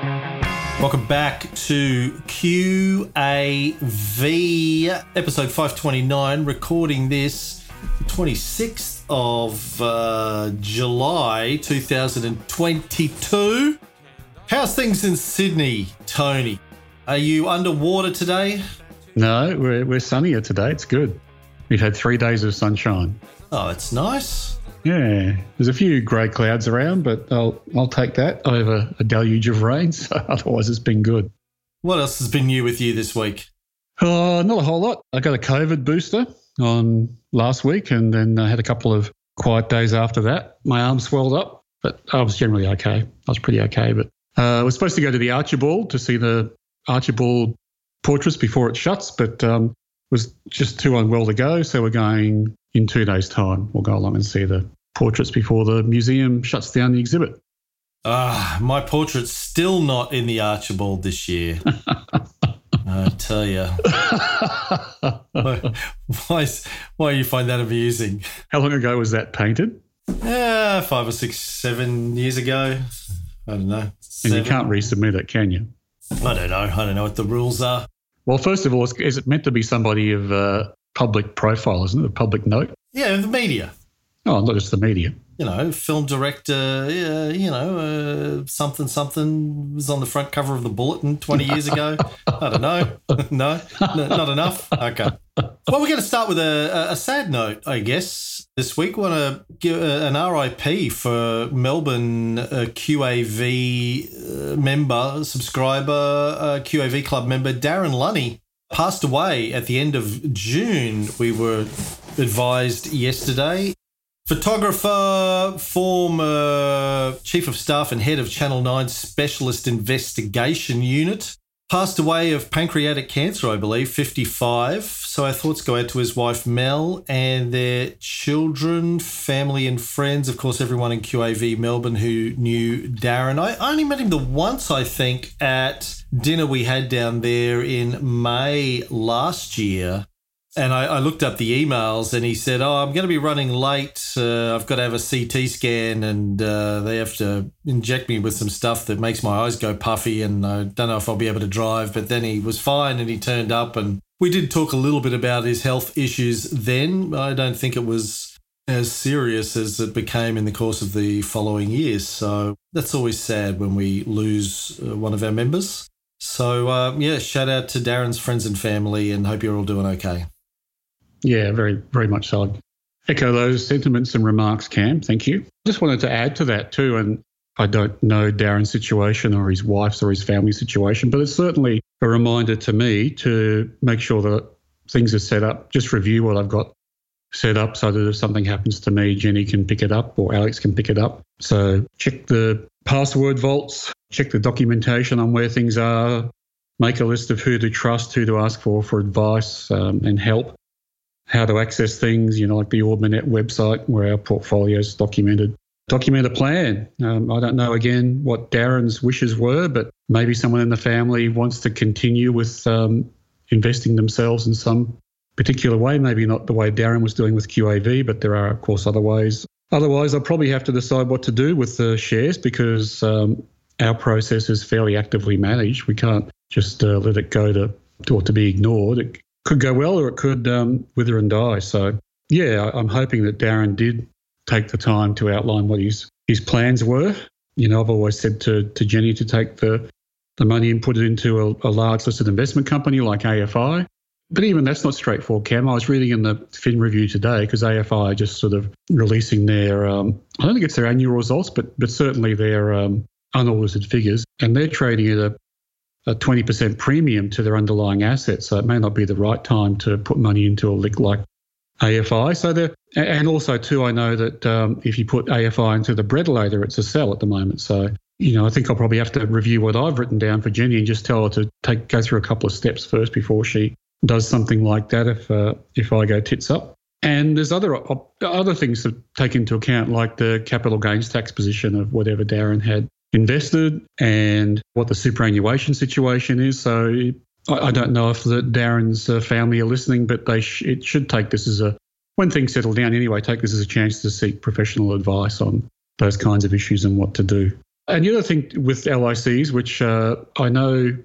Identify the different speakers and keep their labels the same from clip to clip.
Speaker 1: Welcome back to QAV episode 529, recording this 26th of uh, July 2022. How's things in Sydney, Tony? Are you underwater today?
Speaker 2: No, we're, we're sunnier today. It's good. We've had three days of sunshine.
Speaker 1: Oh, it's nice.
Speaker 2: Yeah, there's a few grey clouds around, but I'll I'll take that over a deluge of rain. So otherwise, it's been good.
Speaker 1: What else has been new with you this week?
Speaker 2: Uh, not a whole lot. I got a COVID booster on last week, and then I had a couple of quiet days after that. My arm swelled up, but I was generally okay. I was pretty okay. But uh, I was supposed to go to the Archibald to see the Archibald portraits before it shuts, but um, was just too unwell to go. So we're going in two days' time. We'll go along and see the portraits before the museum shuts down the exhibit.
Speaker 1: Ah, my portrait's still not in the Archibald this year. I tell you. why, why, why you find that amusing?
Speaker 2: How long ago was that painted?
Speaker 1: Yeah, five or six, seven years ago. I don't know.
Speaker 2: Seven. And you can't resubmit it, can you?
Speaker 1: I don't know. I don't know what the rules are.
Speaker 2: Well, first of all, is it meant to be somebody of uh, public profile, isn't it? A public note?
Speaker 1: Yeah, the media.
Speaker 2: Oh, not just the media.
Speaker 1: You know, film director, uh, you know, uh, something, something was on the front cover of the Bulletin 20 years ago. I don't know. no, not enough. Okay. Well, we're going to start with a, a sad note, I guess. This week, we want to give an RIP for Melbourne uh, QAV uh, member, subscriber, uh, QAV club member Darren Lunny passed away at the end of June. We were advised yesterday. Photographer, former chief of staff and head of Channel 9 Specialist Investigation Unit. Passed away of pancreatic cancer, I believe, 55. So our thoughts go out to his wife Mel and their children, family, and friends. Of course, everyone in QAV Melbourne who knew Darren. I only met him the once, I think, at dinner we had down there in May last year and I, I, looked up the emails and he said, Oh, I'm going to be running late. Uh, I've got to have a CT scan and uh, they have to inject me with some stuff that makes my eyes go puffy. And I don't know if I'll be able to drive. But then he was fine and he turned up. And we did talk a little bit about his health issues then. I don't think it was as serious as it became in the course of the following years. So that's always sad when we lose uh, one of our members. So, uh, yeah, shout out to Darren's friends and family and hope you're all doing okay.
Speaker 2: Yeah, very, very much so. Echo those sentiments and remarks, Cam. Thank you. Just wanted to add to that too, and I don't know Darren's situation or his wife's or his family situation, but it's certainly a reminder to me to make sure that things are set up. Just review what I've got set up so that if something happens to me, Jenny can pick it up or Alex can pick it up. So check the password vaults, check the documentation on where things are, make a list of who to trust, who to ask for for advice um, and help how to access things, you know, like the Orbmanet website where our portfolio is documented. Document a plan. Um, I don't know again what Darren's wishes were, but maybe someone in the family wants to continue with um, investing themselves in some particular way. Maybe not the way Darren was doing with QAV, but there are, of course, other ways. Otherwise, I'll probably have to decide what to do with the shares because um, our process is fairly actively managed. We can't just uh, let it go to or to be ignored. It, could go well or it could um, wither and die. So, yeah, I'm hoping that Darren did take the time to outline what his, his plans were. You know, I've always said to, to Jenny to take the, the money and put it into a, a large listed investment company like AFI. But even that's not straightforward, Cam. I was reading in the Fin Review today because AFI are just sort of releasing their, um, I don't think it's their annual results, but but certainly their um, unaudited figures, and they're trading at a a 20% premium to their underlying assets. So it may not be the right time to put money into a lick like AFI. So there, and also too, I know that um, if you put AFI into the Breadalator, it's a sell at the moment. So you know, I think I'll probably have to review what I've written down for Jenny and just tell her to take go through a couple of steps first before she does something like that. If uh, if I go tits up. And there's other other things to take into account, like the capital gains tax position of whatever Darren had invested and what the superannuation situation is. So I, don't know if the Darren's uh, family are listening, but they sh- it should take this as a when things settle down anyway. Take this as a chance to seek professional advice on those kinds of issues and what to do. And the other thing with LICs, which uh, I know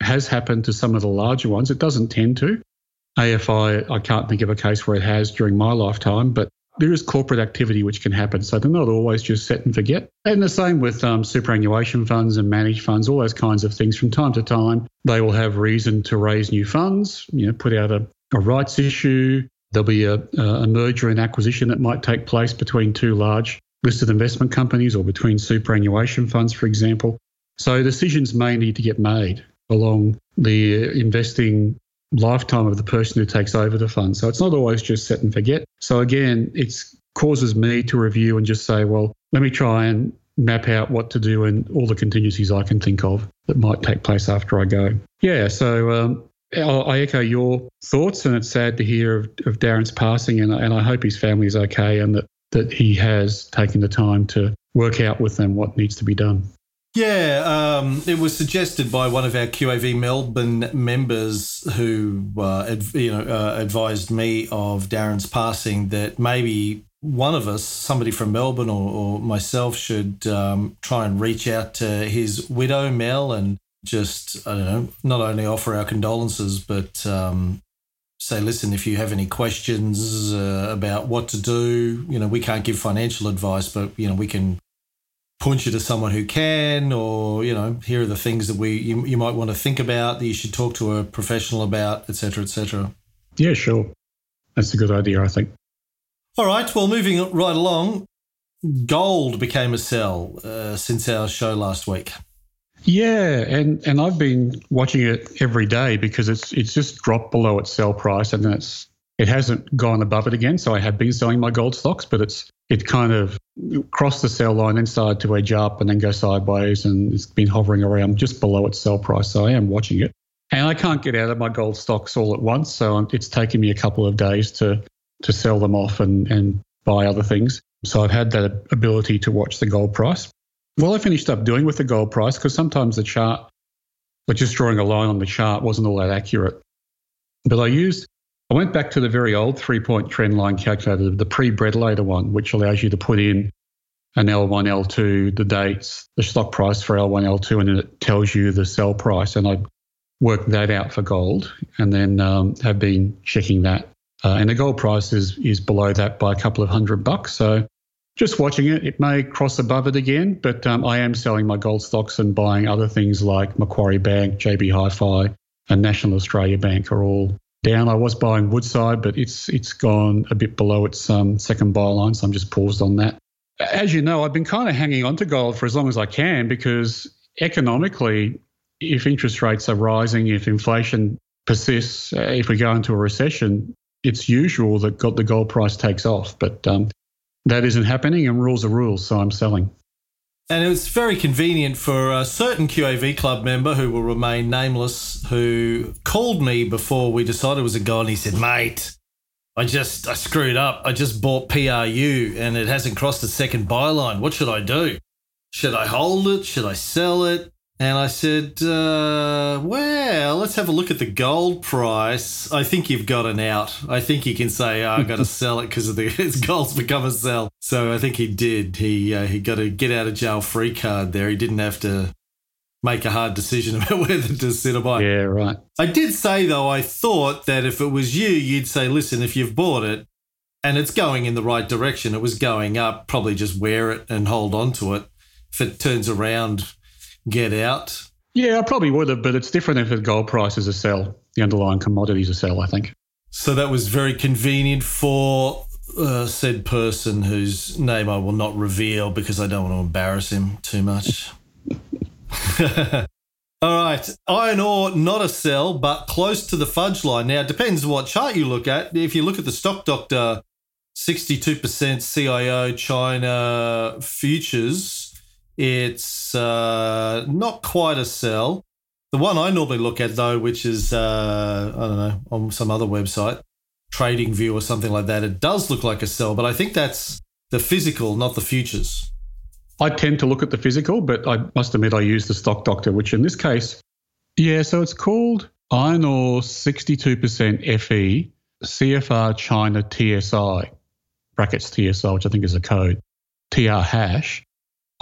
Speaker 2: has happened to some of the larger ones, it doesn't tend to. AFI, I can't think of a case where it has during my lifetime, but there is corporate activity which can happen. So they're not always just set and forget. And the same with um, superannuation funds and managed funds, all those kinds of things. From time to time, they will have reason to raise new funds, you know, put out a, a rights issue. There'll be a, a merger and acquisition that might take place between two large listed investment companies or between superannuation funds, for example. So decisions may need to get made along the investing lifetime of the person who takes over the fund. So it's not always just set and forget. So again, it causes me to review and just say, well, let me try and map out what to do and all the contingencies I can think of that might take place after I go. Yeah, so um, I echo your thoughts, and it's sad to hear of, of Darren's passing, and, and I hope his family is okay and that, that he has taken the time to work out with them what needs to be done.
Speaker 1: Yeah, um, it was suggested by one of our QAV Melbourne members who, uh, adv- you know, uh, advised me of Darren's passing that maybe one of us, somebody from Melbourne or, or myself, should um, try and reach out to his widow Mel and just, I don't know, not only offer our condolences, but um, say, listen, if you have any questions uh, about what to do, you know, we can't give financial advice, but you know, we can point you to someone who can, or you know, here are the things that we you, you might want to think about that you should talk to a professional about, etc., etc.
Speaker 2: Yeah, sure, that's a good idea. I think.
Speaker 1: All right. Well, moving right along, gold became a sell uh, since our show last week.
Speaker 2: Yeah, and and I've been watching it every day because it's it's just dropped below its sell price, and it's it hasn't gone above it again. So I have been selling my gold stocks, but it's it kind of crossed the sell line, then started to edge up and then go sideways, and it's been hovering around just below its sell price. So I am watching it. And I can't get out of my gold stocks all at once. So it's taken me a couple of days to to sell them off and, and buy other things. So I've had that ability to watch the gold price. Well, I finished up doing with the gold price, because sometimes the chart, but just drawing a line on the chart wasn't all that accurate. But I used I went back to the very old three point trend line calculator, the pre Bredlater one, which allows you to put in an L1, L2, the dates, the stock price for L1, L2, and it tells you the sell price. And I worked that out for gold and then um, have been checking that. Uh, and the gold price is, is below that by a couple of hundred bucks. So just watching it, it may cross above it again, but um, I am selling my gold stocks and buying other things like Macquarie Bank, JB Hi Fi, and National Australia Bank are all down. I was buying Woodside, but it's it's gone a bit below its um, second buy line, so I'm just paused on that. As you know, I've been kind of hanging on to gold for as long as I can because economically, if interest rates are rising, if inflation persists, uh, if we go into a recession, it's usual that the gold price takes off. But um, that isn't happening, and rules are rules, so I'm selling.
Speaker 1: And it was very convenient for a certain QAV club member who will remain nameless who called me before we decided it was a goal and he said, mate, I just I screwed up. I just bought PRU and it hasn't crossed the second buy line. What should I do? Should I hold it? Should I sell it? And I said, uh, well, let's have a look at the gold price. I think you've got an out. I think you can say, oh, I've got to sell it because of the it's gold's become a sell. So I think he did. He uh, he got a get out of jail free card there. He didn't have to make a hard decision about whether to sit or buy.
Speaker 2: Yeah, right.
Speaker 1: I did say though, I thought that if it was you, you'd say, listen, if you've bought it and it's going in the right direction, it was going up, probably just wear it and hold on to it. If it turns around get out?
Speaker 2: Yeah, I probably would have, but it's different if the gold price is a sell. The underlying commodities a sell, I think.
Speaker 1: So that was very convenient for uh, said person whose name I will not reveal because I don't want to embarrass him too much. All right, iron ore not a sell, but close to the fudge line. Now it depends what chart you look at. If you look at the stock doctor, sixty-two percent CIO China futures it's uh, not quite a sell. The one I normally look at, though, which is, uh, I don't know, on some other website, Trading View or something like that, it does look like a sell, but I think that's the physical, not the futures.
Speaker 2: I tend to look at the physical, but I must admit I use the stock doctor, which in this case, yeah, so it's called iron ore 62% Fe CFR China TSI, brackets TSI, which I think is a code, TR hash.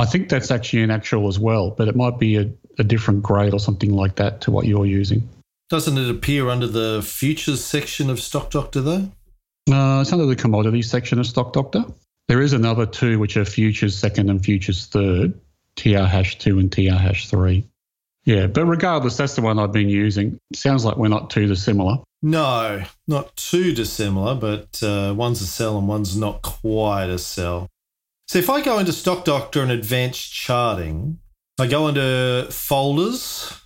Speaker 2: I think that's actually an actual as well, but it might be a, a different grade or something like that to what you're using.
Speaker 1: Doesn't it appear under the futures section of Stock Doctor though?
Speaker 2: Uh, it's under the commodities section of Stock Doctor. There is another two which are futures second and futures third, TR hash two and TR hash three. Yeah, but regardless, that's the one I've been using. Sounds like we're not too dissimilar.
Speaker 1: No, not too dissimilar, but uh, one's a sell and one's not quite a sell. So if I go into Stock Doctor and Advanced Charting, I go into folders.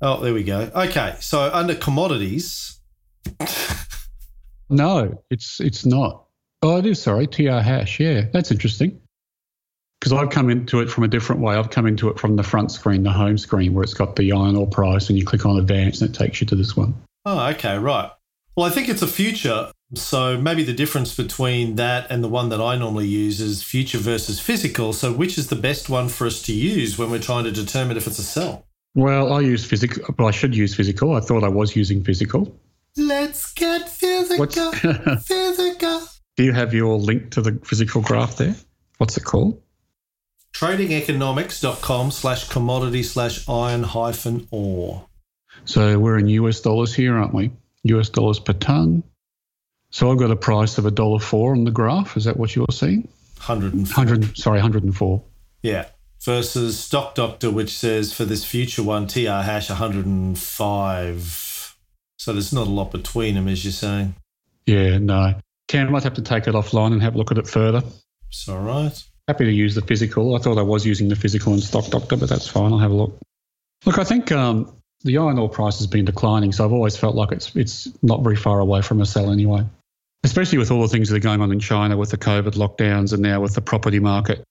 Speaker 1: Oh, there we go. Okay, so under commodities.
Speaker 2: no, it's it's not. Oh, it is. Sorry, TR hash. Yeah, that's interesting because I've come into it from a different way. I've come into it from the front screen, the home screen, where it's got the iron ore price, and you click on advance, and it takes you to this one.
Speaker 1: Oh, okay, right. Well, I think it's a future. So maybe the difference between that and the one that I normally use is future versus physical. So which is the best one for us to use when we're trying to determine if it's a sell?
Speaker 2: Well, I use physical. Well, I should use physical. I thought I was using physical.
Speaker 1: Let's get physical. physical.
Speaker 2: Do you have your link to the physical graph there? What's it called?
Speaker 1: tradingeconomics.com slash commodity slash iron hyphen ore.
Speaker 2: So we're in US dollars here, aren't we? US dollars per ton. So I've got a price of a dollar four on the graph. Is that what you're seeing?
Speaker 1: 100,
Speaker 2: sorry, 104.
Speaker 1: Yeah. Versus Stock Doctor, which says for this future one, TR hash 105. So there's not a lot between them, as you're saying.
Speaker 2: Yeah, no. Cam might have to take it offline and have a look at it further.
Speaker 1: It's all right.
Speaker 2: Happy to use the physical. I thought I was using the physical in Stock Doctor, but that's fine. I'll have a look. Look, I think um, the iron ore price has been declining, so I've always felt like it's it's not very far away from a sell anyway. Especially with all the things that are going on in China with the COVID lockdowns and now with the property market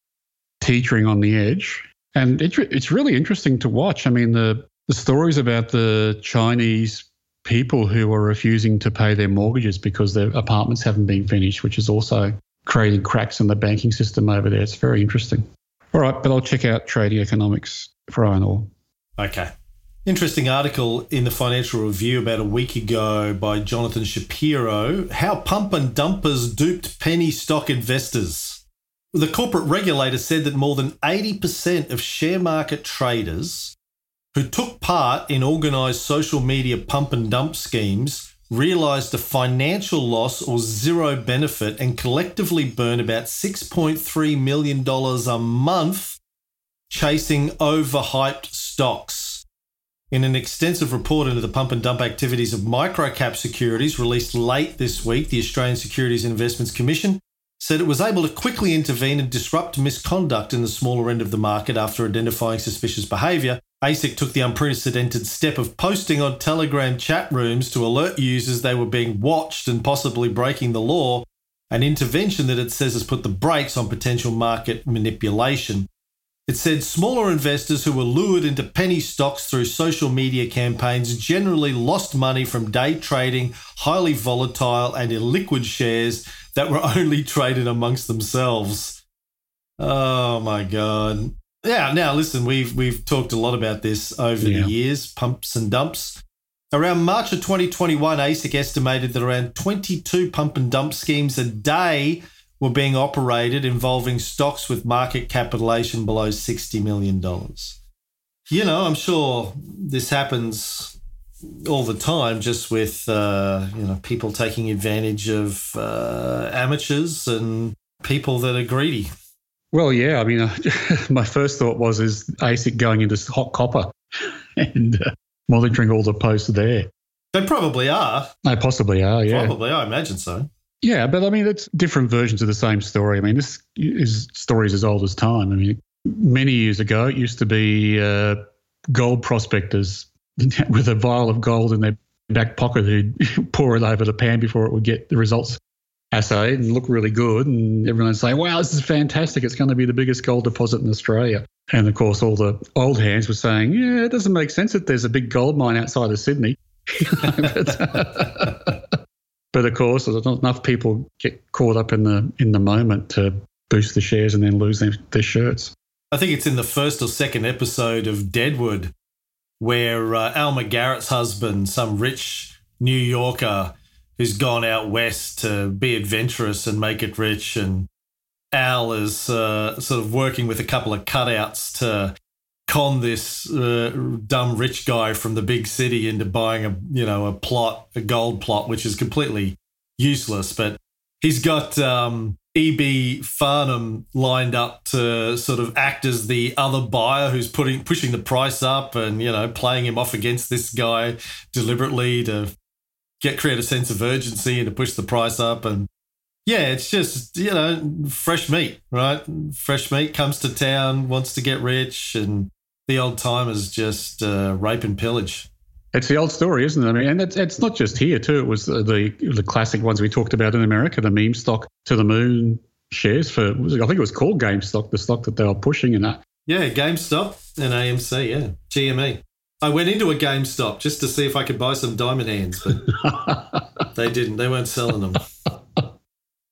Speaker 2: teetering on the edge. And it, it's really interesting to watch. I mean, the, the stories about the Chinese people who are refusing to pay their mortgages because their apartments haven't been finished, which is also creating cracks in the banking system over there. It's very interesting. All right, but I'll check out trading economics for iron ore.
Speaker 1: Okay. Interesting article in the Financial Review about a week ago by Jonathan Shapiro How Pump and Dumpers Duped Penny Stock Investors. The corporate regulator said that more than 80% of share market traders who took part in organised social media pump and dump schemes realised a financial loss or zero benefit and collectively burn about $6.3 million a month chasing overhyped stocks. In an extensive report into the pump and dump activities of microcap securities released late this week, the Australian Securities and Investments Commission said it was able to quickly intervene and disrupt misconduct in the smaller end of the market after identifying suspicious behaviour. ASIC took the unprecedented step of posting on Telegram chat rooms to alert users they were being watched and possibly breaking the law, an intervention that it says has put the brakes on potential market manipulation. It said smaller investors who were lured into penny stocks through social media campaigns generally lost money from day trading highly volatile and illiquid shares that were only traded amongst themselves. Oh my god. Yeah, now listen, we've we've talked a lot about this over yeah. the years, pumps and dumps. Around March of 2021, ASIC estimated that around 22 pump and dump schemes a day were being operated involving stocks with market capitalization below $60 million. You know, I'm sure this happens all the time just with, uh, you know, people taking advantage of uh, amateurs and people that are greedy.
Speaker 2: Well, yeah. I mean, my first thought was, is ASIC going into HotCopper and uh, monitoring all the posts there?
Speaker 1: They probably are.
Speaker 2: They possibly are, yeah.
Speaker 1: Probably, I imagine so.
Speaker 2: Yeah, but I mean, it's different versions of the same story. I mean, this is stories as old as time. I mean, many years ago, it used to be uh, gold prospectors with a vial of gold in their back pocket who'd pour it over the pan before it would get the results assayed and look really good. And everyone would say, wow, this is fantastic. It's going to be the biggest gold deposit in Australia. And of course, all the old hands were saying, yeah, it doesn't make sense that there's a big gold mine outside of Sydney. But of course, not enough people get caught up in the in the moment to boost the shares and then lose their, their shirts.
Speaker 1: I think it's in the first or second episode of Deadwood where uh, Alma Garrett's husband, some rich New Yorker who's gone out west to be adventurous and make it rich, and Al is uh, sort of working with a couple of cutouts to con this uh, dumb rich guy from the big city into buying a you know a plot, a gold plot, which is completely useless. But he's got um, E.B. Farnham lined up to sort of act as the other buyer who's putting pushing the price up and you know playing him off against this guy deliberately to get create a sense of urgency and to push the price up and yeah, it's just, you know, fresh meat, right? Fresh meat comes to town, wants to get rich, and the old timers just uh, rape and pillage.
Speaker 2: It's the old story, isn't it? I mean, and it's, it's not just here too. It was the the classic ones we talked about in America, the meme stock to the moon shares for. I think it was called GameStop, the stock that they were pushing in that.
Speaker 1: Yeah, GameStop and AMC. Yeah, GME. I went into a GameStop just to see if I could buy some diamond hands, but they didn't. They weren't selling them.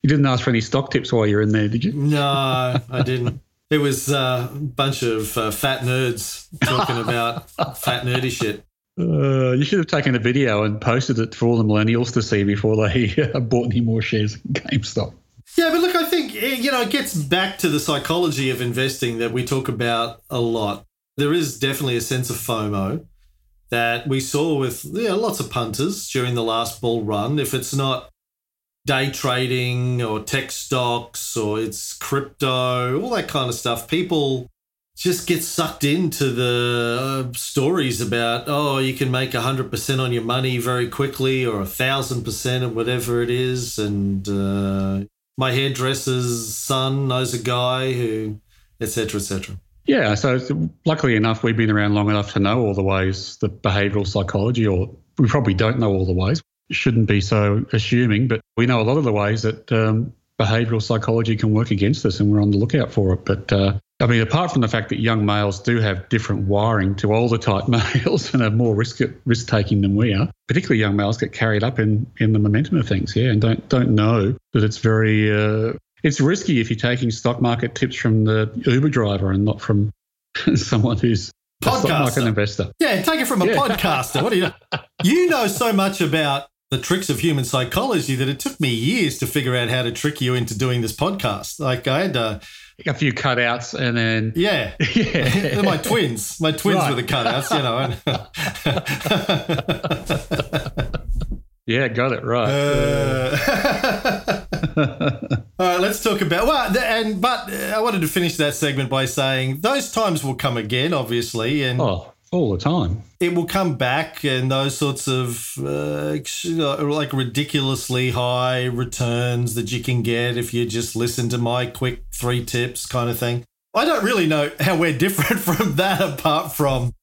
Speaker 2: You didn't ask for any stock tips while you're in there, did you?
Speaker 1: No, I didn't. It was uh, a bunch of uh, fat nerds talking about fat nerdy shit.
Speaker 2: Uh, you should have taken a video and posted it for all the millennials to see before they bought any more shares in GameStop.
Speaker 1: Yeah, but look, I think eh, you know it gets back to the psychology of investing that we talk about a lot. There is definitely a sense of FOMO that we saw with yeah, lots of punters during the last bull run. If it's not day trading or tech stocks or it's crypto, all that kind of stuff. People just get sucked into the uh, stories about, oh, you can make 100% on your money very quickly or 1,000% or whatever it is. And uh, my hairdresser's son knows a guy who, etc., etc.
Speaker 2: Yeah, so luckily enough, we've been around long enough to know all the ways, the behavioral psychology, or we probably don't know all the ways shouldn't be so assuming, but we know a lot of the ways that um, behavioural psychology can work against us, and we're on the lookout for it. But uh, I mean, apart from the fact that young males do have different wiring to older type males and are more risk risk taking than we are, particularly young males get carried up in in the momentum of things, yeah, and don't don't know that it's very uh, it's risky if you're taking stock market tips from the Uber driver and not from someone who's podcaster. stock market investor.
Speaker 1: Yeah, take it from a yeah. podcaster. What do you? You know so much about the tricks of human psychology that it took me years to figure out how to trick you into doing this podcast. Like I had uh,
Speaker 2: a few cutouts and then
Speaker 1: yeah, yeah. my twins, my twins right. were the cutouts, you
Speaker 2: know. yeah, got it right.
Speaker 1: Uh, all right, let's talk about well, and but I wanted to finish that segment by saying those times will come again, obviously, and.
Speaker 2: Oh all the time.
Speaker 1: It will come back, and those sorts of uh, like ridiculously high returns that you can get if you just listen to my quick three tips kind of thing. I don't really know how we're different from that, apart from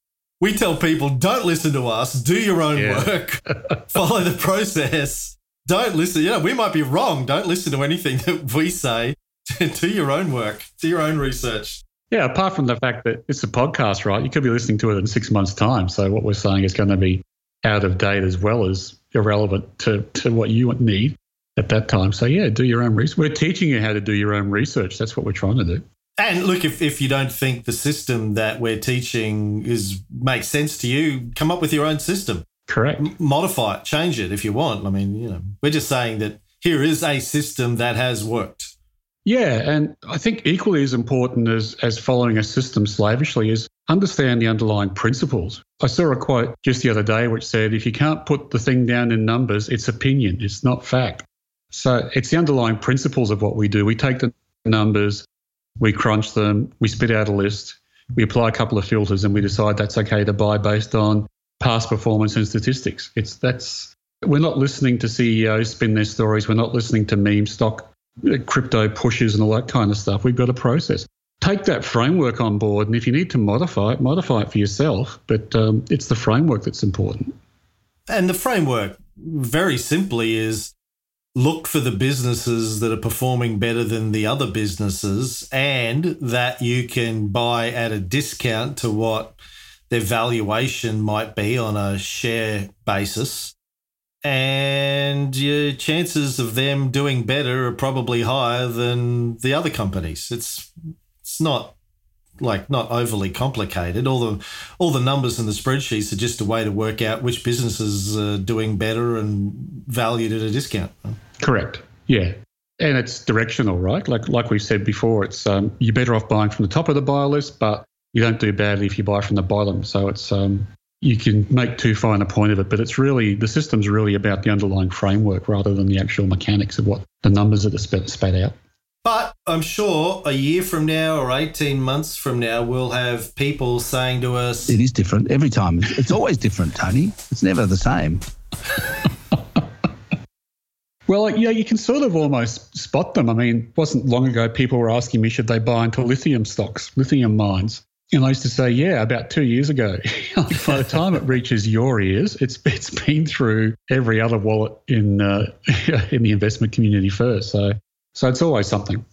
Speaker 1: we tell people don't listen to us, do your own yeah. work, follow the process. Don't listen. You know, we might be wrong. Don't listen to anything that we say. do your own work, do your own research.
Speaker 2: Yeah, apart from the fact that it's a podcast, right? You could be listening to it in six months' time. So what we're saying is going to be out of date as well as irrelevant to, to what you need at that time. So yeah, do your own research. We're teaching you how to do your own research. That's what we're trying to do.
Speaker 1: And look, if, if you don't think the system that we're teaching is makes sense to you, come up with your own system.
Speaker 2: Correct.
Speaker 1: M- modify it, change it if you want. I mean, you know, we're just saying that here is a system that has worked.
Speaker 2: Yeah, and I think equally as important as, as following a system slavishly is understand the underlying principles. I saw a quote just the other day which said, if you can't put the thing down in numbers, it's opinion, it's not fact. So it's the underlying principles of what we do. We take the numbers, we crunch them, we spit out a list, we apply a couple of filters, and we decide that's okay to buy based on past performance and statistics. It's that's we're not listening to CEOs spin their stories. We're not listening to meme stock crypto pushes and all that kind of stuff. We've got a process. Take that framework on board, and if you need to modify it, modify it for yourself. But um, it's the framework that's important.
Speaker 1: And the framework, very simply, is look for the businesses that are performing better than the other businesses and that you can buy at a discount to what their valuation might be on a share basis and your chances of them doing better are probably higher than the other companies. It's it's not like not overly complicated. All the all the numbers in the spreadsheets are just a way to work out which businesses are doing better and valued at a discount.
Speaker 2: Correct. Yeah. and it's directional, right? Like like we said before, it's um, you're better off buying from the top of the buy list, but you don't do badly if you buy from the bottom. So it's um, you can make too fine a point of it, but it's really the system's really about the underlying framework rather than the actual mechanics of what the numbers that are spat, spat out.
Speaker 1: But I'm sure a year from now or 18 months from now, we'll have people saying to us,
Speaker 3: It is different every time. It's always different, Tony. It's never the same.
Speaker 2: Well, yeah, you can sort of almost spot them. I mean, it wasn't long ago people were asking me should they buy into lithium stocks, lithium mines. And I used to say, yeah, about two years ago. like by the time it reaches your ears, it's it's been through every other wallet in uh, in the investment community first. So so it's always something.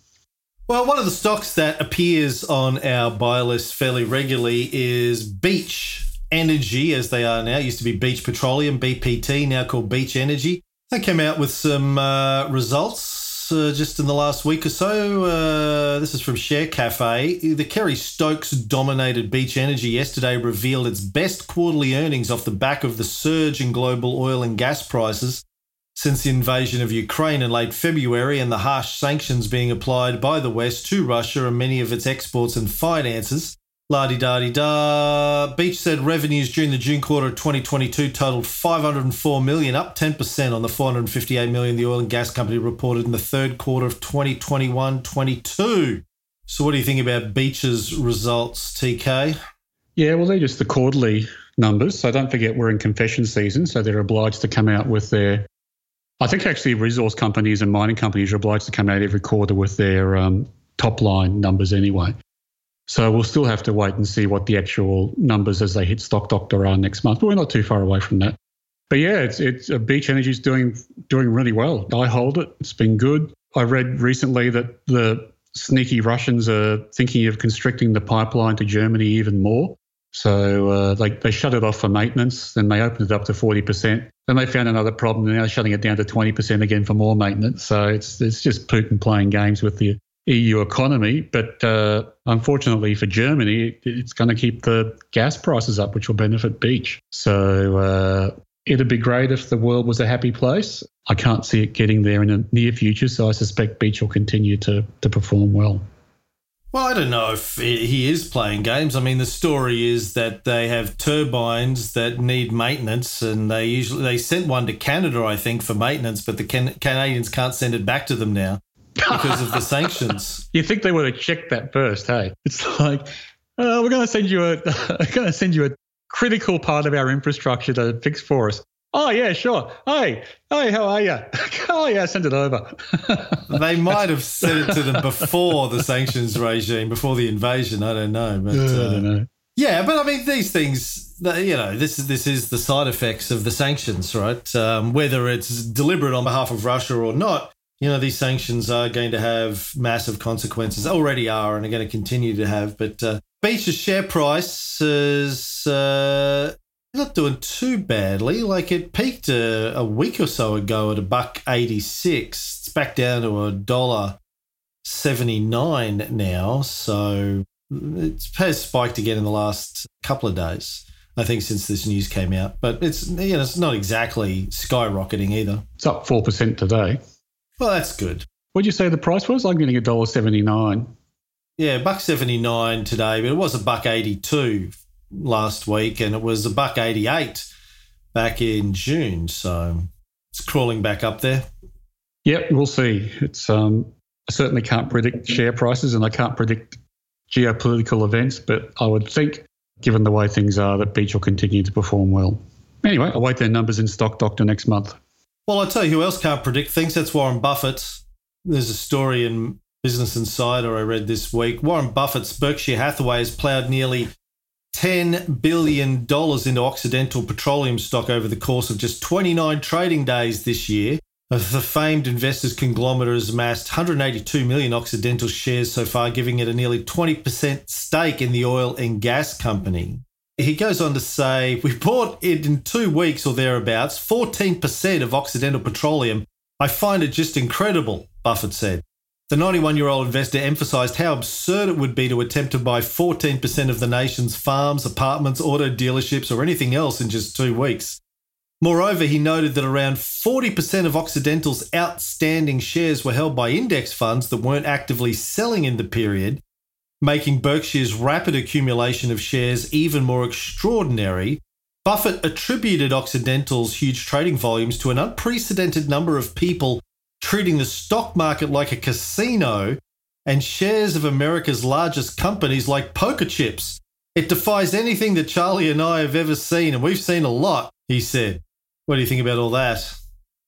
Speaker 1: Well, one of the stocks that appears on our buy list fairly regularly is Beach Energy, as they are now. It used to be Beach Petroleum, BPT, now called Beach Energy. They came out with some uh, results uh, just in the last week or so. Uh, this is from Share Cafe. The Kerry Stokes dominated Beach Energy yesterday revealed its best quarterly earnings off the back of the surge in global oil and gas prices since the invasion of Ukraine in late February and the harsh sanctions being applied by the West to Russia and many of its exports and finances. La di da di da. Beach said revenues during the June quarter of 2022 totaled 504 million, up 10% on the 458 million the oil and gas company reported in the third quarter of 2021-22. So, what do you think about Beach's results, TK?
Speaker 2: Yeah, well, they're just the quarterly numbers. So don't forget we're in confession season, so they're obliged to come out with their I think actually resource companies and mining companies are obliged to come out every quarter with their um, top line numbers anyway. So we'll still have to wait and see what the actual numbers as they hit Stock Doctor are next month. But we're not too far away from that. But yeah, it's it's uh, Beach Energy's doing doing really well. I hold it. It's been good. I read recently that the sneaky Russians are thinking of constricting the pipeline to Germany even more. So uh, they, they shut it off for maintenance, then they opened it up to 40%. Then they found another problem, and now shutting it down to 20% again for more maintenance. So it's, it's just Putin playing games with the EU economy. But uh, unfortunately for Germany, it's going to keep the gas prices up, which will benefit Beach. So uh, it'd be great if the world was a happy place. I can't see it getting there in the near future, so I suspect Beach will continue to, to perform well.
Speaker 1: Well, I don't know if he is playing games. I mean, the story is that they have turbines that need maintenance, and they usually they sent one to Canada, I think, for maintenance, but the Can- Canadians can't send it back to them now because of the sanctions.
Speaker 2: You think they would have checked that first, hey? It's like uh, we're going to send you a we're going to send you a critical part of our infrastructure to fix for us. Oh yeah, sure. Hey, hey, how are you? oh yeah, send it over.
Speaker 1: they might have sent it to them before the sanctions regime, before the invasion. I don't know, but uh,
Speaker 2: I don't know.
Speaker 1: Yeah, but I mean, these things, you know, this is this is the side effects of the sanctions, right? Um, whether it's deliberate on behalf of Russia or not, you know, these sanctions are going to have massive consequences. Already are, and are going to continue to have. But uh, Beach's share price is. Uh, not doing too badly. Like it peaked a, a week or so ago at a buck eighty six. It's back down to a dollar seventy nine now. So it has spiked again in the last couple of days. I think since this news came out, but it's you know it's not exactly skyrocketing either.
Speaker 2: It's up four percent today.
Speaker 1: Well, that's good.
Speaker 2: What'd you say the price was? I'm getting a dollar seventy nine.
Speaker 1: Yeah, buck seventy nine today, but it was a buck eighty two last week, and it was a buck eighty eight back in June. So it's crawling back up there.
Speaker 2: Yep, we'll see. It's um, I certainly can't predict share prices, and I can't predict geopolitical events, but I would think, given the way things are, that Beach will continue to perform well. Anyway, I'll wait their numbers in Stock Doctor next month.
Speaker 1: Well, I'll tell you who else can't predict things. That's Warren Buffett. There's a story in Business Insider I read this week. Warren Buffett's Berkshire Hathaway has ploughed nearly $10 billion into Occidental Petroleum stock over the course of just 29 trading days this year. The famed investors conglomerate has amassed 182 million Occidental shares so far, giving it a nearly 20% stake in the oil and gas company. He goes on to say, We bought it in two weeks or thereabouts, 14% of Occidental Petroleum. I find it just incredible, Buffett said. The 91 year old investor emphasised how absurd it would be to attempt to buy 14% of the nation's farms, apartments, auto dealerships, or anything else in just two weeks. Moreover, he noted that around 40% of Occidental's outstanding shares were held by index funds that weren't actively selling in the period, making Berkshire's rapid accumulation of shares even more extraordinary. Buffett attributed Occidental's huge trading volumes to an unprecedented number of people treating the stock market like a casino and shares of America's largest companies like poker chips. It defies anything that Charlie and I have ever seen, and we've seen a lot, he said. What do you think about all that?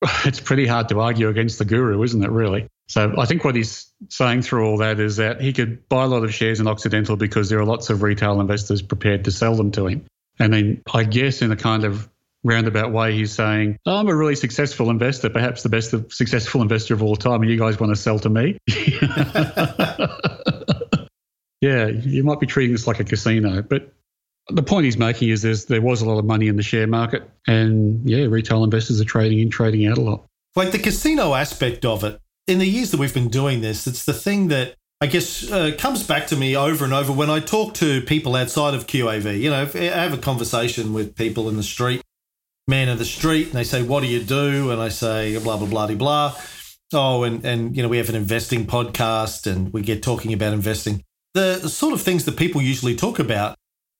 Speaker 2: It's pretty hard to argue against the guru, isn't it, really? So I think what he's saying through all that is that he could buy a lot of shares in Occidental because there are lots of retail investors prepared to sell them to him. And then I guess in a kind of roundabout way, he's saying, oh, I'm a really successful investor, perhaps the best successful investor of all time, and you guys want to sell to me? yeah, you might be treating this like a casino. But the point he's making is there's, there was a lot of money in the share market, and yeah, retail investors are trading in, trading out a lot.
Speaker 1: Like the casino aspect of it, in the years that we've been doing this, it's the thing that I guess uh, comes back to me over and over when I talk to people outside of QAV. You know, I have a conversation with people in the street, man of the street, and they say, "What do you do?" And I say, "Blah blah blah blah." Oh, and and you know, we have an investing podcast, and we get talking about investing. The sort of things that people usually talk about,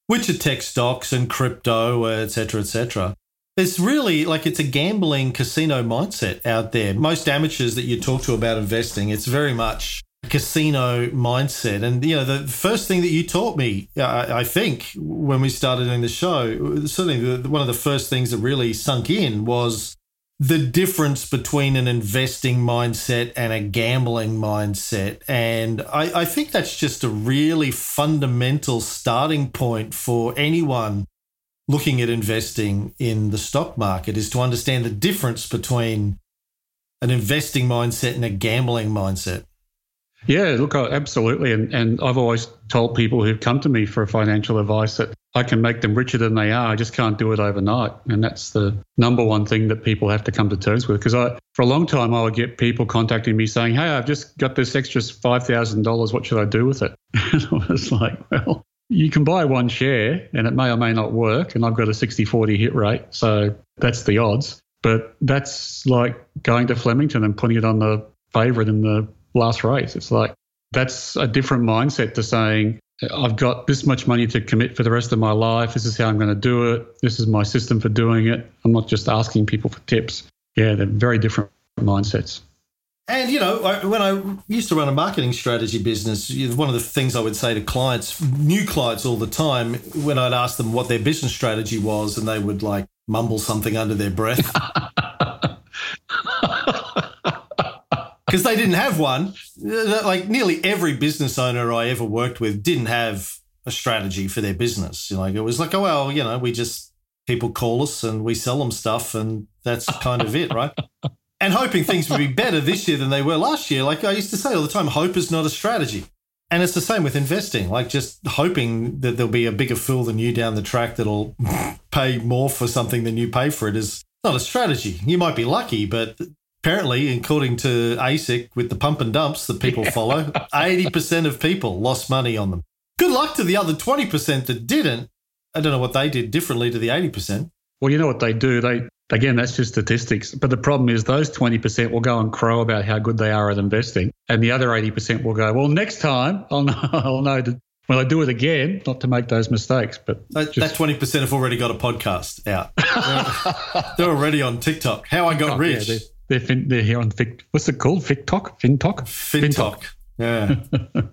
Speaker 1: which are tech stocks and crypto, etc., etc. It's really like it's a gambling casino mindset out there. Most amateurs that you talk to about investing, it's very much casino mindset. And, you know, the first thing that you taught me, uh, I, think, when we started doing the show, certainly one of the first things that really sunk in was the difference between an investing mindset and a gambling mindset. And I, I think that's just a really fundamental starting point for anyone looking at investing in the stock market is to understand the difference between an investing mindset and a gambling mindset.
Speaker 2: Yeah, look, absolutely. And, and I've always told people who've come to me for financial advice that I can make them richer than they are. I just can't do it overnight. And that's the number one thing that people have to come to terms with. Because I, for a long time, I would get people contacting me saying, Hey, I've just got this extra $5,000. What should I do with it? And I was like, Well, you can buy one share and it may or may not work. And I've got a 60 40 hit rate. So that's the odds. But that's like going to Flemington and putting it on the favourite in the last race. It's like that's a different mindset to saying, I've got this much money to commit for the rest of my life. This is how I'm going to do it. This is my system for doing it. I'm not just asking people for tips. Yeah, they're very different mindsets.
Speaker 1: And, you know, when I used to run a marketing strategy business, one of the things I would say to clients, new clients all the time, when I'd ask them what their business strategy was, and they would like mumble something under their breath. Because they didn't have one. Like nearly every business owner I ever worked with didn't have a strategy for their business. Like it was like, oh, well, you know, we just, people call us and we sell them stuff and that's kind of it, right? and hoping things would be better this year than they were last year. Like I used to say all the time, hope is not a strategy. And it's the same with investing, like just hoping that there'll be a bigger fool than you down the track that'll pay more for something than you pay for it is not a strategy. You might be lucky, but apparently, according to ASIC, with the pump and dumps that people follow, 80% of people lost money on them. Good luck to the other 20% that didn't. I don't know what they did differently to the 80%.
Speaker 2: Well, you know what they do? They Again, that's just statistics. But the problem is those 20% will go and crow about how good they are at investing. And the other 80% will go, well, next time I'll know, I'll know to, when I do it again, not to make those mistakes. But
Speaker 1: that, just, that 20% have already got a podcast out. they're, already on TikTok. How I Got oh, Rich.
Speaker 2: Yeah, they're, they're, fin, they're, here on Fic, what's it called? FicTok? FinTok?
Speaker 1: FinTok. Yeah.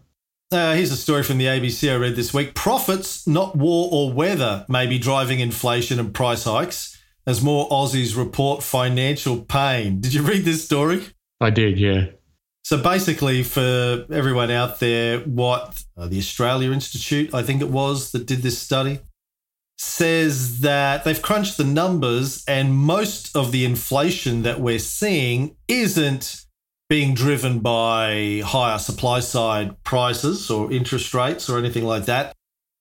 Speaker 1: Uh, here's a story from the ABC I read this week. Profits, not war or weather, may be driving inflation and price hikes as more Aussies report financial pain. Did you read this story?
Speaker 2: I did, yeah.
Speaker 1: So basically, for everyone out there, what uh, the Australia Institute, I think it was, that did this study, says that they've crunched the numbers and most of the inflation that we're seeing isn't being driven by higher supply side prices or interest rates or anything like that.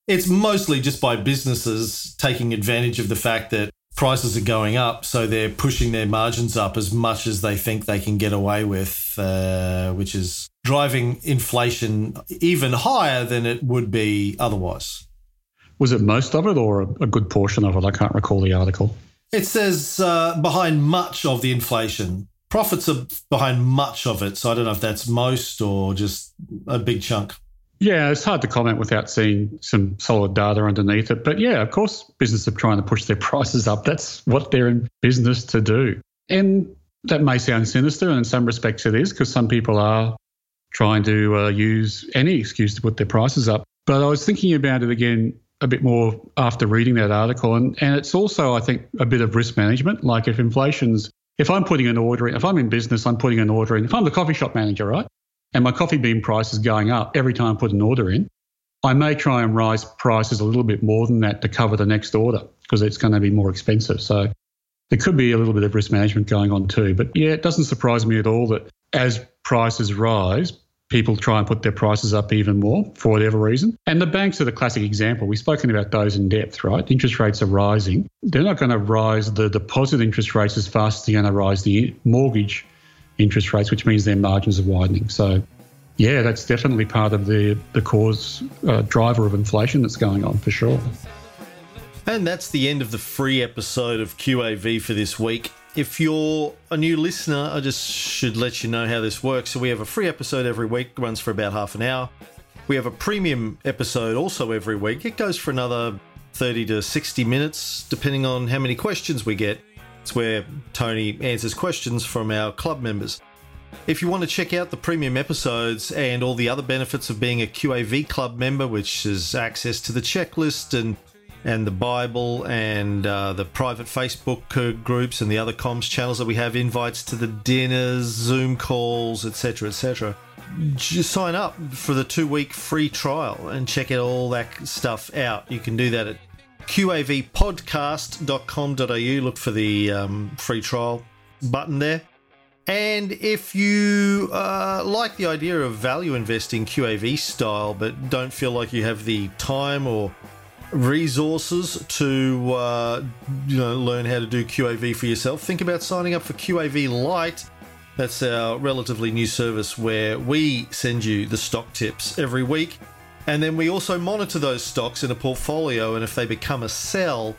Speaker 1: It's mostly just by businesses taking advantage of the fact that prices are going up, so they're pushing their margins up as much as they think they can get away with, uh, which is driving inflation even higher than it would be otherwise.
Speaker 2: Was it most of it or a good portion of it? I can't recall the article.
Speaker 1: It says uh, behind much of the inflation. Profits are behind much of it. So I don't know if that's most or just a big chunk.
Speaker 2: Yeah, it's hard to comment without seeing some solid data underneath it. But yeah, of course, businesses are trying to push their prices up. That's what they're in business to do. And that may sound sinister, and in some respects it is, because some people are trying to uh, use any excuse to put their prices up. But I was thinking about it again a bit more after reading that article. And, and it's also, I think, a bit of risk management. Like if inflation's, if I'm putting an order in, if I'm in business, I'm putting an order in, if I'm the coffee shop manager, right? And my coffee bean price is going up every time I put an order in, I may try and rise prices a little bit more than that to cover the next order because it's going to be more expensive. So there could be a little bit of risk management going on too. But yeah, it doesn't surprise me at all that as prices rise, people try and put their prices up even more for whatever reason. And the banks are the classic example. We've spoken about those in depth, right? Interest rates are rising. They're not going to rise the deposit interest rates as fast as they're going to rise the mortgage interest rates, which means their margins are widening. So, yeah, that's definitely part of the the cause uh, driver of inflation that's going on for sure.
Speaker 1: And that's the end of the free episode of QAV for this week. If you're a new listener, I just should let you know how this works. So, we have a free episode every week, runs for about half an hour. We have a premium episode also every week. It goes for another 30 to 60 minutes, depending on how many questions we get. It's where Tony answers questions from our club members. If you want to check out the premium episodes and all the other benefits of being a QAV club member, which is access to the checklist and and the Bible and uh, the private Facebook groups and the other comms channels that we have, invites to the dinners, Zoom calls, etc., etc. Just sign up for the two week free trial and check out all that stuff out. You can do that at qavpodcast.com.au. Look for the um, free trial button there. And if you uh, like the idea of value investing QAV style, but don't feel like you have the time or resources to uh, you know learn how to do QAV for yourself, think about signing up for QAV Lite. That's our relatively new service where we send you the stock tips every week and then we also monitor those stocks in a portfolio, and if they become a sell,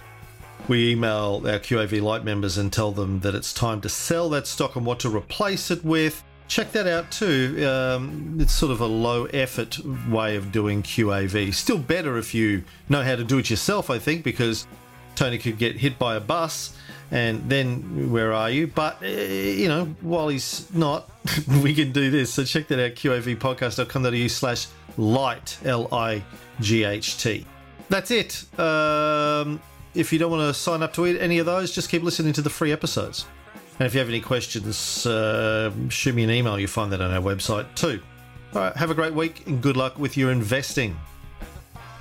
Speaker 1: we email our QAV Lite members and tell them that it's time to sell that stock and what to replace it with. Check that out too. Um, it's sort of a low effort way of doing QAV. Still better if you know how to do it yourself, I think, because Tony could get hit by a bus and then where are you? But, uh, you know, while he's not, we can do this. So check that out, qavpodcast.com.au slash light, L I G H T. That's it. Um, if you don't want to sign up to any of those, just keep listening to the free episodes. And if you have any questions, uh, shoot me an email. You'll find that on our website too. All right, have a great week and good luck with your investing.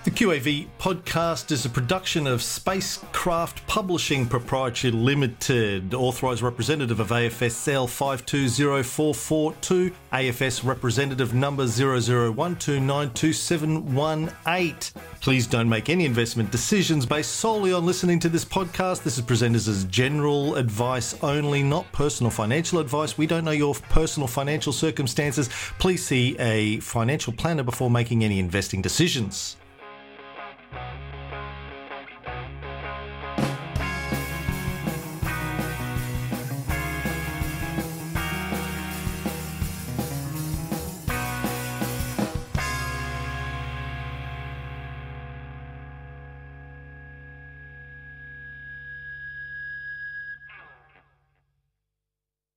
Speaker 1: The QAV podcast is a production of Spacecraft Publishing Proprietary Limited, authorised representative of AFSL 520442, AFS representative number 0012922718. Please don't make any investment decisions based solely on listening to this podcast. This is presented as general advice only, not personal financial advice. We don't know your personal financial circumstances. Please see a financial planner before making any investing decisions.